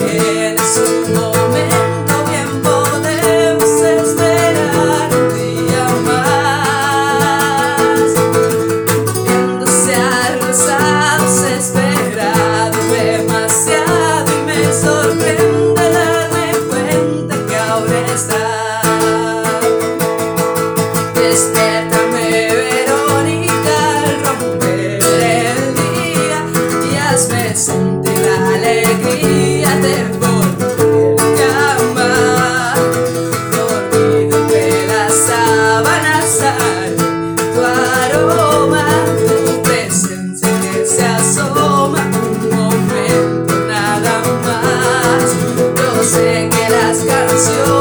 En su momento, bien podemos esperar y amar, viéndose alrosados, esperado demasiado y me sorprende darme cuenta que ahora está. Despiértame, Verónica, al romper el día y hazme sentir la alegría. sé que las canciones